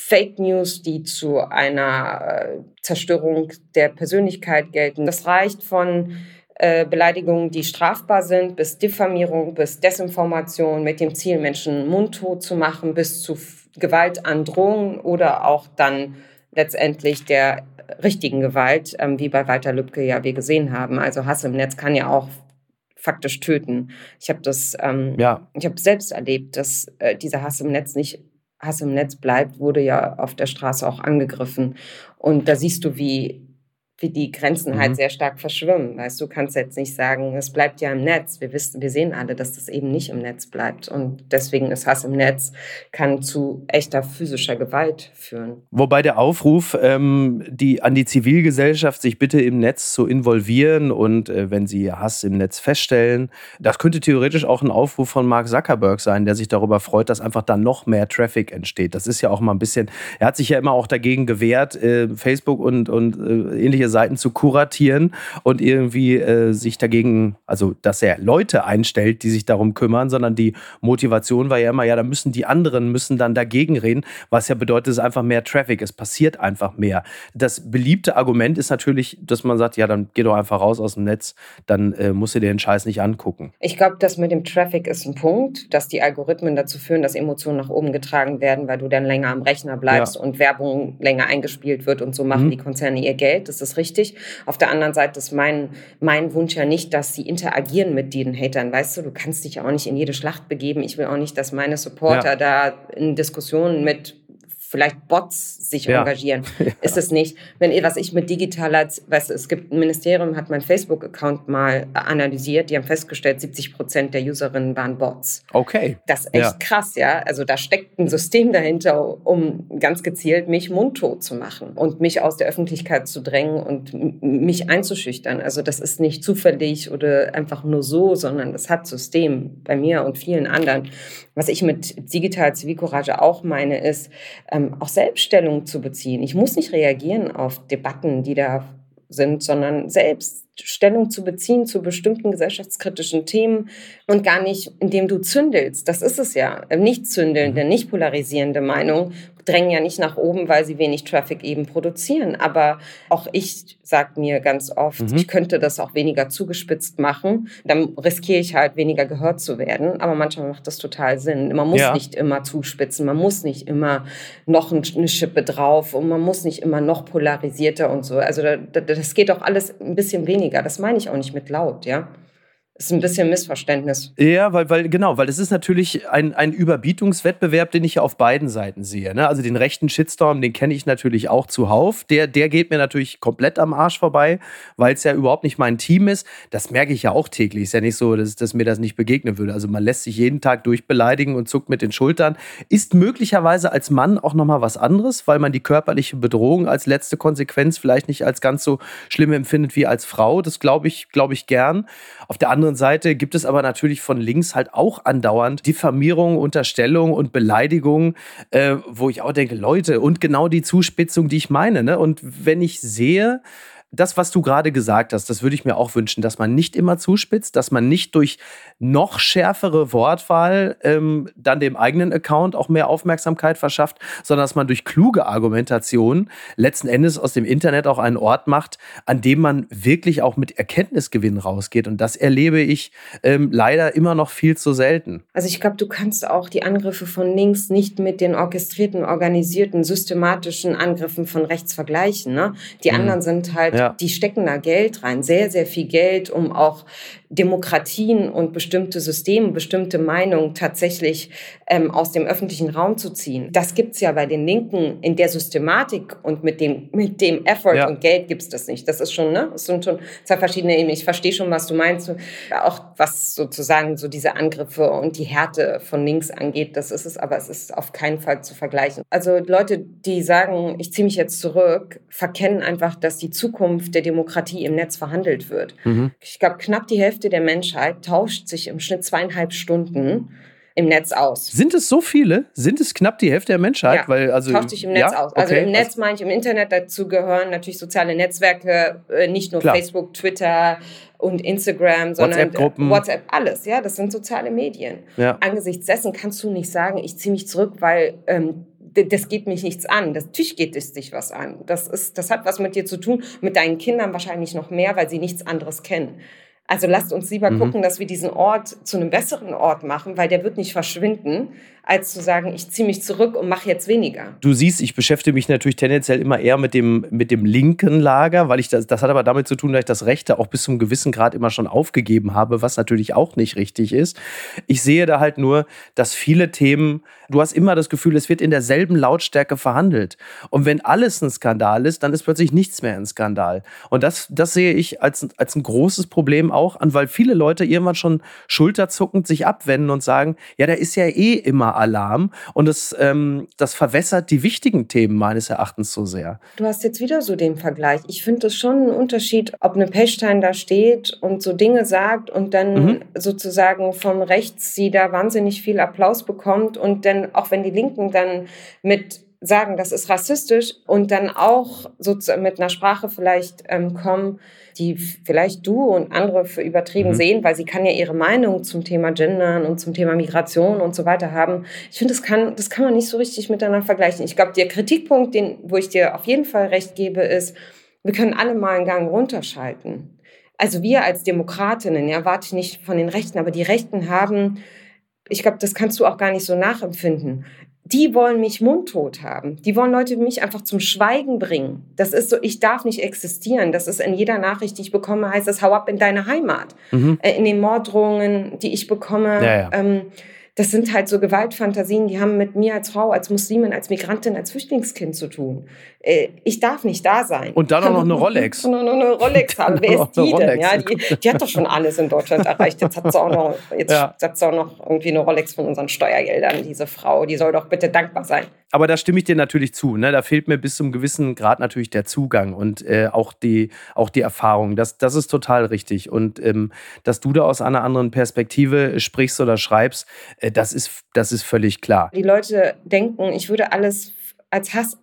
Fake News, die zu einer äh, Zerstörung der Persönlichkeit gelten. Das reicht von äh, Beleidigungen, die strafbar sind, bis Diffamierung, bis Desinformation mit dem Ziel, Menschen mundtot zu machen, bis zu Gewaltandrohungen oder auch dann letztendlich der richtigen Gewalt, ähm, wie bei Walter Lübcke ja wir gesehen haben. Also Hass im Netz kann ja auch faktisch töten. Ich habe das, ähm, ja. ich habe selbst erlebt, dass äh, dieser Hass im Netz nicht Hass im Netz bleibt, wurde ja auf der Straße auch angegriffen. Und da siehst du, wie wie die Grenzen halt mhm. halt sehr stark verschwimmen. Weißt du, kannst jetzt nicht sagen, es bleibt ja im Netz. Wir wissen, wir sehen alle, dass das eben nicht im Netz bleibt. Und deswegen ist Hass im Netz, kann zu echter physischer Gewalt führen. Wobei der Aufruf, ähm, die, an die Zivilgesellschaft, sich bitte im Netz zu involvieren und äh, wenn sie Hass im Netz feststellen, das könnte theoretisch auch ein Aufruf von Mark Zuckerberg sein, der sich darüber freut, dass einfach dann noch mehr Traffic entsteht. Das ist ja auch mal ein bisschen, er hat sich ja immer auch dagegen gewehrt, äh, Facebook und, und äh, Seiten zu kuratieren und irgendwie äh, sich dagegen, also dass er Leute einstellt, die sich darum kümmern, sondern die Motivation war ja immer, ja, da müssen die anderen müssen dann dagegen reden, was ja bedeutet, es ist einfach mehr Traffic, es passiert einfach mehr. Das beliebte Argument ist natürlich, dass man sagt, ja, dann geh doch einfach raus aus dem Netz, dann äh, musst du dir den Scheiß nicht angucken. Ich glaube, das mit dem Traffic ist ein Punkt, dass die Algorithmen dazu führen, dass Emotionen nach oben getragen werden, weil du dann länger am Rechner bleibst ja. und Werbung länger eingespielt wird und so machen mhm. die Konzerne ihr Geld. Das ist richtig. Auf der anderen Seite ist mein, mein Wunsch ja nicht, dass sie interagieren mit den Hatern. Weißt du, du kannst dich auch nicht in jede Schlacht begeben. Ich will auch nicht, dass meine Supporter ja. da in Diskussionen mit vielleicht Bots sich ja. engagieren. Ja. Ist es nicht. Wenn was ich mit digitaler, weißt du, es gibt ein Ministerium, hat mein Facebook-Account mal analysiert, die haben festgestellt, 70 Prozent der Userinnen waren Bots. Okay. Das ist echt ja. krass, ja. Also da steckt ein System dahinter, um ganz gezielt mich mundtot zu machen und mich aus der Öffentlichkeit zu drängen und mich einzuschüchtern. Also das ist nicht zufällig oder einfach nur so, sondern das hat System bei mir und vielen anderen. Was ich mit digital Zivilcourage auch meine, ist, ähm, auch Selbststellung zu beziehen. Ich muss nicht reagieren auf Debatten, die da sind, sondern selbst Stellung zu beziehen zu bestimmten gesellschaftskritischen Themen und gar nicht, indem du zündelst. Das ist es ja. Nicht zündelnde, mhm. nicht polarisierende Meinung drängen ja nicht nach oben, weil sie wenig Traffic eben produzieren. Aber auch ich sage mir ganz oft, mhm. ich könnte das auch weniger zugespitzt machen. Dann riskiere ich halt weniger gehört zu werden. Aber manchmal macht das total Sinn. Man muss ja. nicht immer zuspitzen, man muss nicht immer noch eine Schippe drauf und man muss nicht immer noch polarisierter und so. Also das geht auch alles ein bisschen weniger. Das meine ich auch nicht mit laut, ja ist ein bisschen Missverständnis. Ja, weil, weil genau, weil es ist natürlich ein, ein Überbietungswettbewerb, den ich ja auf beiden Seiten sehe. Ne? Also den rechten Shitstorm, den kenne ich natürlich auch zuhauf. Der, der geht mir natürlich komplett am Arsch vorbei, weil es ja überhaupt nicht mein Team ist. Das merke ich ja auch täglich. Ist ja nicht so, dass, dass mir das nicht begegnen würde. Also man lässt sich jeden Tag durchbeleidigen und zuckt mit den Schultern. Ist möglicherweise als Mann auch nochmal was anderes, weil man die körperliche Bedrohung als letzte Konsequenz vielleicht nicht als ganz so schlimm empfindet wie als Frau. Das glaube ich, glaube ich gern. Auf der anderen anderen Seite gibt es aber natürlich von links halt auch andauernd Diffamierung, Unterstellung und Beleidigung, äh, wo ich auch denke, Leute, und genau die Zuspitzung, die ich meine. Ne? Und wenn ich sehe, das, was du gerade gesagt hast, das würde ich mir auch wünschen, dass man nicht immer zuspitzt, dass man nicht durch noch schärfere Wortwahl ähm, dann dem eigenen Account auch mehr Aufmerksamkeit verschafft, sondern dass man durch kluge Argumentation letzten Endes aus dem Internet auch einen Ort macht, an dem man wirklich auch mit Erkenntnisgewinn rausgeht. Und das erlebe ich ähm, leider immer noch viel zu selten. Also ich glaube, du kannst auch die Angriffe von links nicht mit den orchestrierten, organisierten, systematischen Angriffen von rechts vergleichen. Ne? Die mhm. anderen sind halt ja. die stecken da Geld rein, sehr, sehr viel Geld, um auch Demokratien und bestimmte Systeme, bestimmte Meinungen tatsächlich ähm, aus dem öffentlichen Raum zu ziehen. Das gibt's ja bei den Linken in der Systematik und mit dem, mit dem Effort ja. und Geld gibt's das nicht. Das ist schon, ne? Das sind schon zwei verschiedene Ebenen. Ich verstehe schon, was du meinst. Auch was sozusagen so diese Angriffe und die Härte von links angeht, das ist es, aber es ist auf keinen Fall zu vergleichen. Also Leute, die sagen, ich ziehe mich jetzt zurück, verkennen einfach, dass die Zukunft der Demokratie im Netz verhandelt wird. Mhm. Ich glaube, knapp die Hälfte der Menschheit tauscht sich im Schnitt zweieinhalb Stunden im Netz aus. Sind es so viele? Sind es knapp die Hälfte der Menschheit? Ja, Weil, also, taucht sich im Netz ja? aus. Also okay. im Netz meine ich im Internet, dazu gehören natürlich soziale Netzwerke, äh, nicht nur Klar. Facebook, Twitter und Instagram, sondern WhatsApp-Gruppen. WhatsApp, alles, ja, das sind soziale Medien. Ja. Angesichts dessen kannst du nicht sagen, ich ziehe mich zurück, weil ähm, das geht mich nichts an. Das, natürlich geht es dich was an. Das, ist, das hat was mit dir zu tun, mit deinen Kindern wahrscheinlich noch mehr, weil sie nichts anderes kennen. Also lasst uns lieber Mhm. gucken, dass wir diesen Ort zu einem besseren Ort machen, weil der wird nicht verschwinden, als zu sagen, ich ziehe mich zurück und mache jetzt weniger. Du siehst, ich beschäftige mich natürlich tendenziell immer eher mit dem, mit dem linken Lager, weil ich das, das hat aber damit zu tun, dass ich das Rechte auch bis zum gewissen Grad immer schon aufgegeben habe, was natürlich auch nicht richtig ist. Ich sehe da halt nur, dass viele Themen, du hast immer das Gefühl, es wird in derselben Lautstärke verhandelt. Und wenn alles ein Skandal ist, dann ist plötzlich nichts mehr ein Skandal. Und das, das sehe ich als, als ein großes Problem auch an, weil viele Leute irgendwann schon schulterzuckend sich abwenden und sagen, ja, da ist ja eh immer Alarm. Und das, ähm, das verwässert die wichtigen Themen meines Erachtens so sehr. Du hast jetzt wieder so den Vergleich. Ich finde es schon einen Unterschied, ob eine Pechstein da steht und so Dinge sagt und dann Mhm. sozusagen von rechts sie da wahnsinnig viel Applaus bekommt und dann, auch wenn die Linken dann mit sagen, das ist rassistisch und dann auch sozusagen mit einer Sprache vielleicht ähm, kommen, die vielleicht du und andere für übertrieben Mhm. sehen, weil sie kann ja ihre Meinung zum Thema Gendern und zum Thema Migration und so weiter haben. Ich finde, das kann, das kann man nicht so richtig miteinander vergleichen. Ich glaube, der Kritikpunkt, den, wo ich dir auf jeden Fall recht gebe, ist, wir können alle mal einen Gang runterschalten. Also wir als Demokratinnen, ja, warte ich nicht von den Rechten, aber die Rechten haben, ich glaube, das kannst du auch gar nicht so nachempfinden. Die wollen mich mundtot haben. Die wollen Leute wie mich einfach zum Schweigen bringen. Das ist so, ich darf nicht existieren. Das ist in jeder Nachricht, die ich bekomme, heißt es, hau ab in deine Heimat. Mhm. Äh, in den Morddrohungen, die ich bekomme. Ja, ja. Ähm, das sind halt so Gewaltfantasien, die haben mit mir als Frau, als Muslimin, als Migrantin, als Flüchtlingskind zu tun. Äh, ich darf nicht da sein. Und dann auch noch eine Rolex. Und noch eine Rolex haben. Wer ist die denn? Ja, die, die hat doch schon alles in Deutschland erreicht. Jetzt hat sie auch noch, jetzt Ja. hat sie auch noch irgendwie eine Rolex von unseren Steuergeldern, diese Frau. Die soll doch bitte dankbar sein. Aber da stimme ich dir natürlich zu. Ne? Da fehlt mir bis zum gewissen Grad natürlich der Zugang und äh, auch, die, auch die Erfahrung. Das, das ist total richtig. Und ähm, dass du da aus einer anderen Perspektive sprichst oder schreibst, äh, das, ist, das ist völlig klar. Die Leute denken, ich würde alles als Hass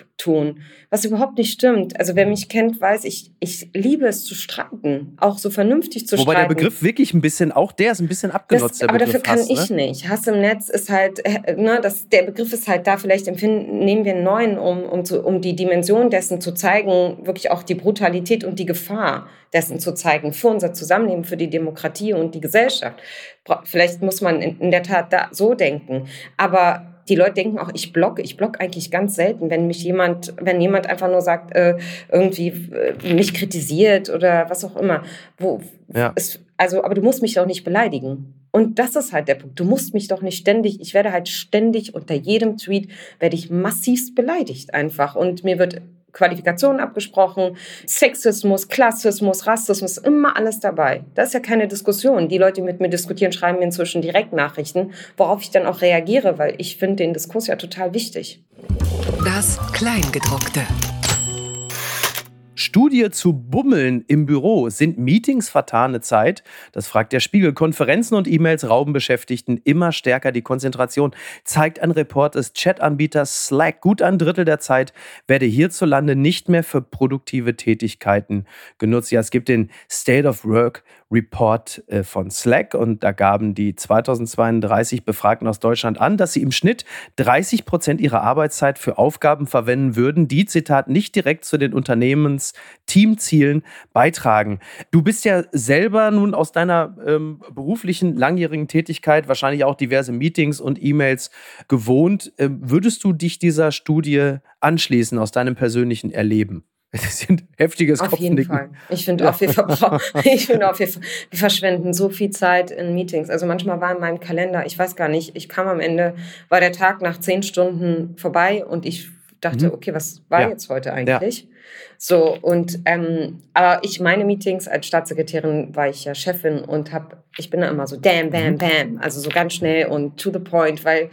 abtun, was überhaupt nicht stimmt. Also wer mich kennt, weiß, ich, ich liebe es zu streiten, auch so vernünftig zu Wobei streiten. der Begriff wirklich ein bisschen, auch der ist ein bisschen abgenutzt, Das, aber Begriff dafür kann Hass, ich ne? nicht. Hass im Netz ist halt, äh, ne, das, der Begriff ist halt da, vielleicht empfinden, nehmen wir einen neuen, um, um, zu, um die Dimension dessen zu zeigen, wirklich auch die Brutalität und die Gefahr dessen zu zeigen für unser Zusammenleben, für die Demokratie und die Gesellschaft. Vielleicht muss man in, in der Tat da so denken. Aber die Leute denken auch, ich blocke. Ich blocke eigentlich ganz selten, wenn mich jemand, wenn jemand einfach nur sagt, äh, irgendwie äh, mich kritisiert oder was auch immer. Wo, Ja. es, also, aber du musst mich doch nicht beleidigen. Und das ist halt der Punkt. Du musst mich doch nicht ständig, ich werde halt ständig unter jedem Tweet, werde ich massivst beleidigt einfach. Und mir wird Qualifikationen abgesprochen, Sexismus, Klassismus, Rassismus, immer alles dabei. Da ist ja keine Diskussion. Die Leute, die mit mir diskutieren, schreiben mir inzwischen Direktnachrichten, worauf ich dann auch reagiere, weil ich finde den Diskurs ja total wichtig. Das Kleingedruckte. Studie zu Bummeln im Büro. Sind Meetings vertane Zeit? Das fragt der Spiegel. Konferenzen und E-Mails rauben Beschäftigten immer stärker die Konzentration, zeigt ein Report des Chat-Anbieters Slack. Gut ein Drittel der Zeit werde hierzulande nicht mehr für produktive Tätigkeiten genutzt. Ja, es gibt den State of Work Report äh, von Slack und da gaben die 2032 Befragten aus Deutschland an, dass sie im Schnitt 30 Prozent ihrer Arbeitszeit für Aufgaben verwenden würden, die, Zitat, nicht direkt zu den Unternehmens-Teamzielen beitragen. Du bist ja selber nun aus deiner ähm, beruflichen, langjährigen Tätigkeit wahrscheinlich auch diverse Meetings und E-Mails gewohnt. Ähm, würdest du dich dieser Studie anschließen aus deinem persönlichen Erleben? Das sind heftiges Auf jeden. Fall. Ich finde auch, wir, ich finde auch wir, wir verschwenden so viel Zeit in Meetings. Also manchmal war in meinem Kalender, ich weiß gar nicht, ich kam am Ende, war der Tag nach zehn Stunden vorbei und ich dachte, Mhm. okay, was war Ja. jetzt heute eigentlich? So, und ähm, aber ich meine Meetings als Staatssekretärin war ich ja Chefin und habe, ich bin da immer so damn, bam, Mhm. bam, also so ganz schnell und to the point, weil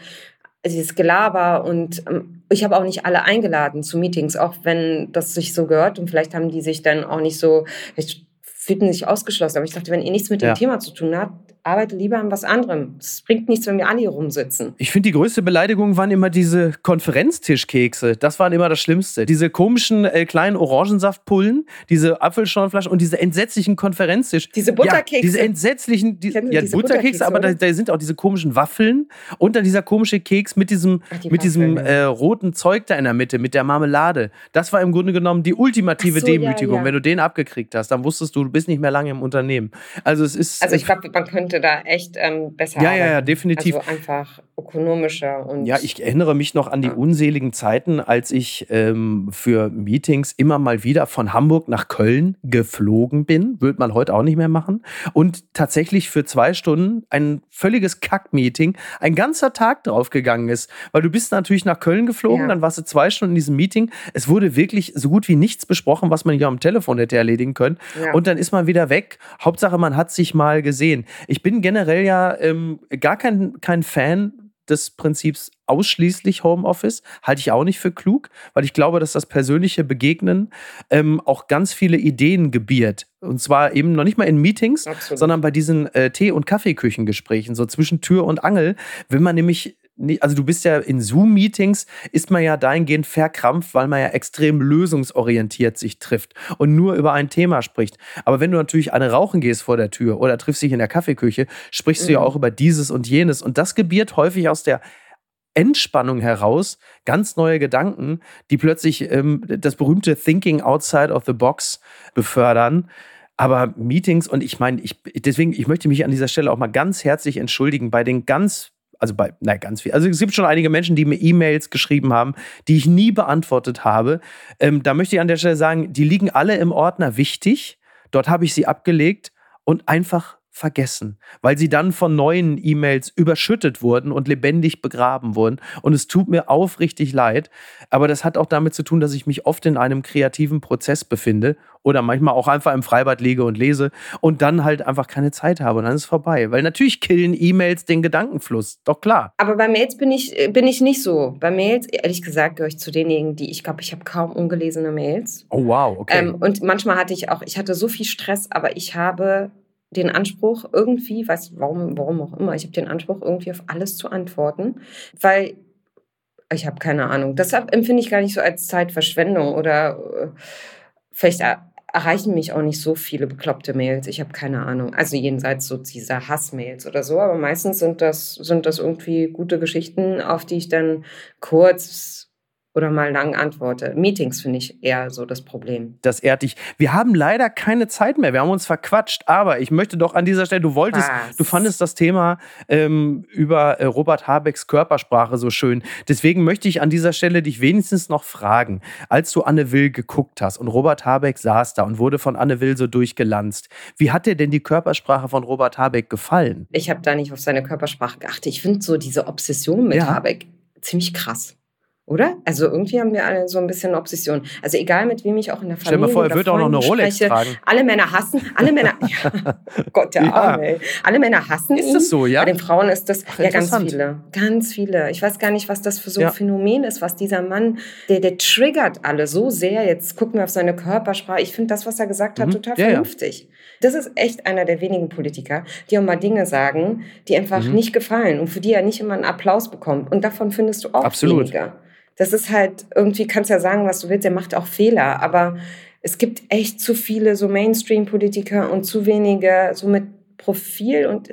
dieses Gelaber und ähm, ich habe auch nicht alle eingeladen zu Meetings, auch wenn das sich so gehört und vielleicht haben die sich dann auch nicht so, vielleicht fühlten sich ausgeschlossen, aber ich dachte, wenn ihr nichts mit dem Ja. Thema zu tun habt, arbeite lieber an was anderem. Es bringt nichts, wenn wir alle hier rumsitzen. Ich finde, die größte Beleidigung waren immer diese Konferenztischkekse. Das waren immer das Schlimmste. Diese komischen äh, kleinen Orangensaftpullen, diese Apfelschornflaschen und diese entsetzlichen Konferenztisch. Diese Butterkekse. Ja, diese entsetzlichen, die, ja, diese Butterkekse, Butterkekse aber da, da, sind auch diese komischen Waffeln und dann dieser komische Keks mit diesem, Ach, mit diesem äh, roten Zeug da in der Mitte, mit der Marmelade. Das war im Grunde genommen die ultimative so, Demütigung. Ja. Wenn du den abgekriegt hast, dann wusstest du, du bist nicht mehr lange im Unternehmen. Also es ist. Also ich glaube, man könnte da echt ähm, besser. Ja, ja, ja, definitiv. Also einfach ökonomischer und. Ja, ich erinnere mich noch an die unseligen Zeiten, als ich ähm, für Meetings immer mal wieder von Hamburg nach Köln geflogen bin. Würde man heute auch nicht mehr machen. Und tatsächlich für zwei Stunden ein völliges Kack-Meeting, ein ganzer Tag draufgegangen ist. Weil du bist natürlich nach Köln geflogen, ja. dann warst du zwei Stunden in diesem Meeting. Es wurde wirklich so gut wie nichts besprochen, was man hier am Telefon hätte erledigen können. Ja. Und dann ist man wieder weg. Hauptsache, man hat sich mal gesehen. Ich bin generell ja ähm, gar kein, kein Fan des Prinzips ausschließlich Homeoffice. Halte ich auch nicht für klug, weil ich glaube, dass das persönliche Begegnen ähm, auch ganz viele Ideen gebiert. Und zwar eben noch nicht mal in Meetings, Absolut. sondern bei diesen äh, Tee- und Kaffeeküchengesprächen, so zwischen Tür und Angel, wenn man nämlich also du bist ja in Zoom-Meetings, ist man ja dahingehend verkrampft, weil man ja extrem lösungsorientiert sich trifft und nur über ein Thema spricht. Aber wenn du natürlich eine rauchen gehst vor der Tür oder triffst dich in der Kaffeeküche, sprichst mhm. du ja mhm. auch über dieses und jenes. Und das gebiert häufig aus der Entspannung heraus ganz neue Gedanken, die plötzlich ähm, das berühmte Thinking outside of the box befördern. Aber Meetings und ich meine, ich, deswegen, ich möchte mich an dieser Stelle auch mal ganz herzlich entschuldigen bei den ganz also bei, nein, ganz viel. Also es gibt schon einige Menschen, die mir E-Mails geschrieben haben, die ich nie beantwortet habe. Ähm, da möchte ich an der Stelle sagen, die liegen alle im Ordner wichtig. Dort habe ich sie abgelegt und einfach vergessen, weil sie dann von neuen E-Mails überschüttet wurden und lebendig begraben wurden. Und es tut mir aufrichtig leid, aber das hat auch damit zu tun, dass ich mich oft in einem kreativen Prozess befinde oder manchmal auch einfach im Freibad liege und lese und dann halt einfach keine Zeit habe und dann ist es vorbei. Weil natürlich killen E-Mails den Gedankenfluss, doch klar. Aber bei Mails bin ich, bin ich nicht so. Bei Mails, ehrlich gesagt, gehöre ich zu denjenigen, die, ich glaube, ich habe kaum ungelesene Mails. Oh wow, okay. Ähm, und manchmal hatte ich auch, ich hatte so viel Stress, aber ich habe den Anspruch, irgendwie, weiß warum, warum auch immer, ich habe den Anspruch, irgendwie auf alles zu antworten, weil ich habe keine Ahnung. Deshalb empfinde ich gar nicht so als Zeitverschwendung oder äh, vielleicht erreichen mich auch nicht so viele bekloppte Mails. Ich habe keine Ahnung. Also jenseits so dieser Hassmails oder so, aber meistens sind das, sind das irgendwie gute Geschichten, auf die ich dann kurz oder mal lang antworte. Meetings finde ich eher so das Problem. Das ehrt dich. Wir haben leider keine Zeit mehr. Wir haben uns verquatscht, aber ich möchte doch an dieser Stelle, du wolltest, Was? du fandest das Thema ähm, über äh, Robert Habecks Körpersprache so schön. Deswegen möchte ich an dieser Stelle dich wenigstens noch fragen, als du Anne Will geguckt hast und Robert Habeck saß da und wurde von Anne Will so durchgelanzt. Wie hat dir denn die Körpersprache von Robert Habeck gefallen? Ich habe da nicht auf seine Körpersprache geachtet. Ich finde so diese Obsession mit ja. Habeck ziemlich krass. Oder? Also irgendwie haben wir alle so ein bisschen Obsession. Also egal mit wem ich auch in der Familie Stell dir mal vor, er wird auch noch eine Rolex spreche, tragen. Alle Männer hassen, alle Männer, ja, Gott, der ja. Arme, Alle Männer hassen Ist das so, ja? Bei den Frauen ist das, Ach, ja, ganz viele. Ganz viele. Ich weiß gar nicht, was das für so ein ja. Phänomen ist, was dieser Mann, der, der triggert alle so sehr. Jetzt gucken wir auf seine Körpersprache. Ich finde das, was er gesagt hat, mhm. total ja, vernünftig. Das ist echt einer der wenigen Politiker, die auch mal Dinge sagen, die einfach mhm. nicht gefallen und für die er nicht immer einen Applaus bekommt. Und davon findest du auch Absolut. weniger das ist halt, irgendwie kannst ja sagen, was du willst, der macht auch Fehler, aber es gibt echt zu viele so Mainstream-Politiker und zu wenige so mit Profil und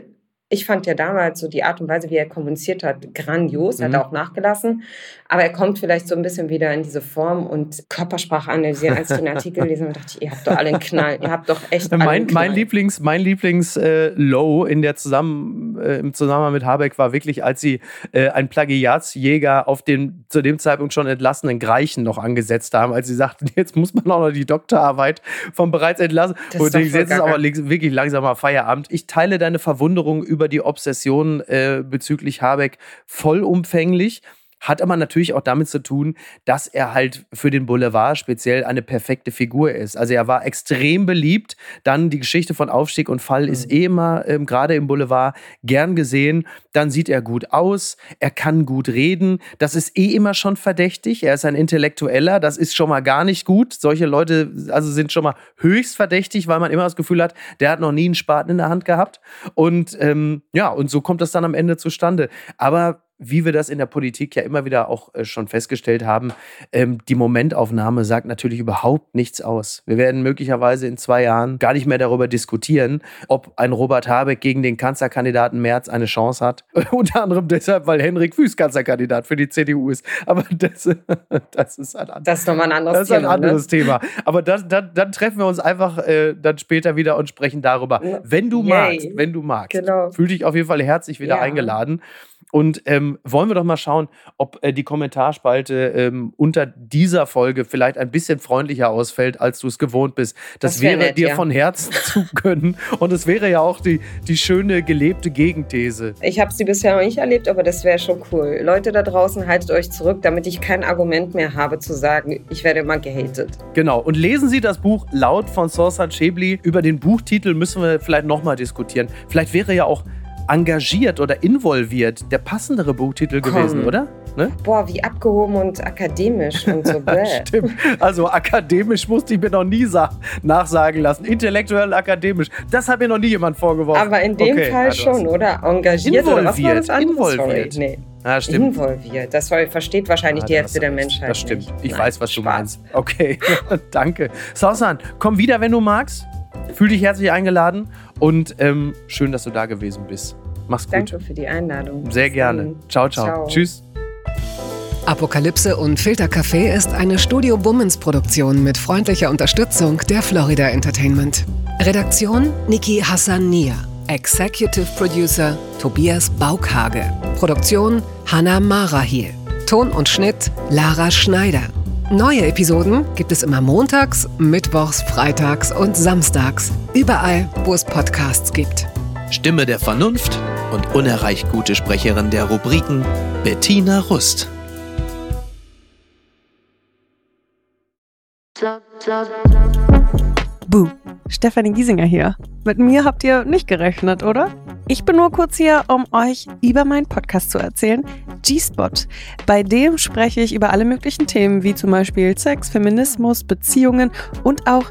ich fand ja damals so die Art und Weise, wie er kommuniziert hat, grandios. Er mhm. hat auch nachgelassen. Aber er kommt vielleicht so ein bisschen wieder in diese Form und Körpersprache analysieren, als ich den Artikel gelesen habe, dachte ich, ihr habt doch alle einen Knall. Ihr habt doch echt mein, einen Knall. Mein Lieblings, mein Lieblings äh, Low in der Zusammen, äh, im Zusammenhang mit Habeck war wirklich, als sie äh, einen Plagiatsjäger auf den zu dem Zeitpunkt schon entlassenen Greichen noch angesetzt haben, als sie sagten, jetzt muss man auch noch die Doktorarbeit vom bereits entlassen. Das und jetzt ist aber wirklich langsam mal Feierabend. Ich teile deine Verwunderung über über die Obsession äh, bezüglich Habeck vollumfänglich. Hat aber natürlich auch damit zu tun, dass er halt für den Boulevard speziell eine perfekte Figur ist. Also er war extrem beliebt. Dann die Geschichte von Aufstieg und Fall mhm. ist eh immer ähm, gerade im Boulevard gern gesehen. Dann sieht er gut aus, er kann gut reden. Das ist eh immer schon verdächtig. Er ist ein Intellektueller, das ist schon mal gar nicht gut. Solche Leute also sind schon mal höchst verdächtig, weil man immer das Gefühl hat, der hat noch nie einen Spaten in der Hand gehabt. Und ähm, ja, und so kommt das dann am Ende zustande. Aber wie wir das in der Politik ja immer wieder auch äh, schon festgestellt haben, ähm, die Momentaufnahme sagt natürlich überhaupt nichts aus. Wir werden möglicherweise in zwei Jahren gar nicht mehr darüber diskutieren, ob ein Robert Habeck gegen den Kanzlerkandidaten Merz eine Chance hat. Unter anderem deshalb, weil Henrik Wüst Kanzlerkandidat für die CDU ist. Aber das, das ist ein, anderes, das ist nochmal ein anderes das ist ein Thema. Anderes ne? Thema. Aber das, dann, dann treffen wir uns einfach äh, dann später wieder und sprechen darüber. Wenn du Yay. magst, wenn du magst, genau. fühl dich auf jeden Fall herzlich wieder ja. eingeladen. Und ähm, wollen wir doch mal schauen, ob äh, die Kommentarspalte ähm, unter dieser Folge vielleicht ein bisschen freundlicher ausfällt, als du es gewohnt bist. Das, das wär wäre nett, dir ja. von Herzen zu gönnen. Und es wäre ja auch die, die schöne gelebte Gegenthese. Ich habe sie bisher noch nicht erlebt, aber das wäre schon cool. Leute da draußen, haltet euch zurück, damit ich kein Argument mehr habe zu sagen, ich werde immer gehatet. Genau. Und lesen Sie das Buch laut von Sorsat Chebli. Über den Buchtitel müssen wir vielleicht nochmal diskutieren. Vielleicht wäre ja auch engagiert oder involviert der passendere Buchtitel Komm. gewesen, oder? Ne? Boah, wie abgehoben und akademisch und so. Stimmt. Also akademisch musste ich mir noch nie nachsagen lassen. Intellektuell akademisch. Das hat mir noch nie jemand vorgeworfen. Aber in dem okay, Fall also schon, oder? Engagiert involviert, oder Involviert. Nee. Ah, stimmt. Involviert. Das versteht wahrscheinlich ah, die Hälfte der Menschheit. Das stimmt. Nicht. Ich Nein, weiß, was Spaß. du meinst. Okay, danke. Sausan, komm wieder, wenn du magst. Fühl dich herzlich eingeladen und ähm, schön, dass du da gewesen bist. Mach's gut. Danke für die Einladung. Sehr gerne. Ciao, ciao, ciao. Tschüss. Apokalypse und Filtercafé ist eine Studio Bummens Produktion mit freundlicher Unterstützung der Florida Entertainment. Redaktion Niki Hassania. Executive Producer Tobias Baukhage. Produktion Hannah Marahiel. Ton und Schnitt Lara Schneider. Neue Episoden gibt es immer montags, mittwochs, freitags und samstags. Überall, wo es Podcasts gibt. Stimme der Vernunft und unerreicht gute Sprecherin der Rubriken Bettina Rust. Buh, Stefanie Giesinger hier. Mit mir habt ihr nicht gerechnet, oder? Ich bin nur kurz hier, um euch über meinen Podcast zu erzählen, G-Spot. Bei dem spreche ich über alle möglichen Themen, wie zum Beispiel Sex, Feminismus, Beziehungen und auch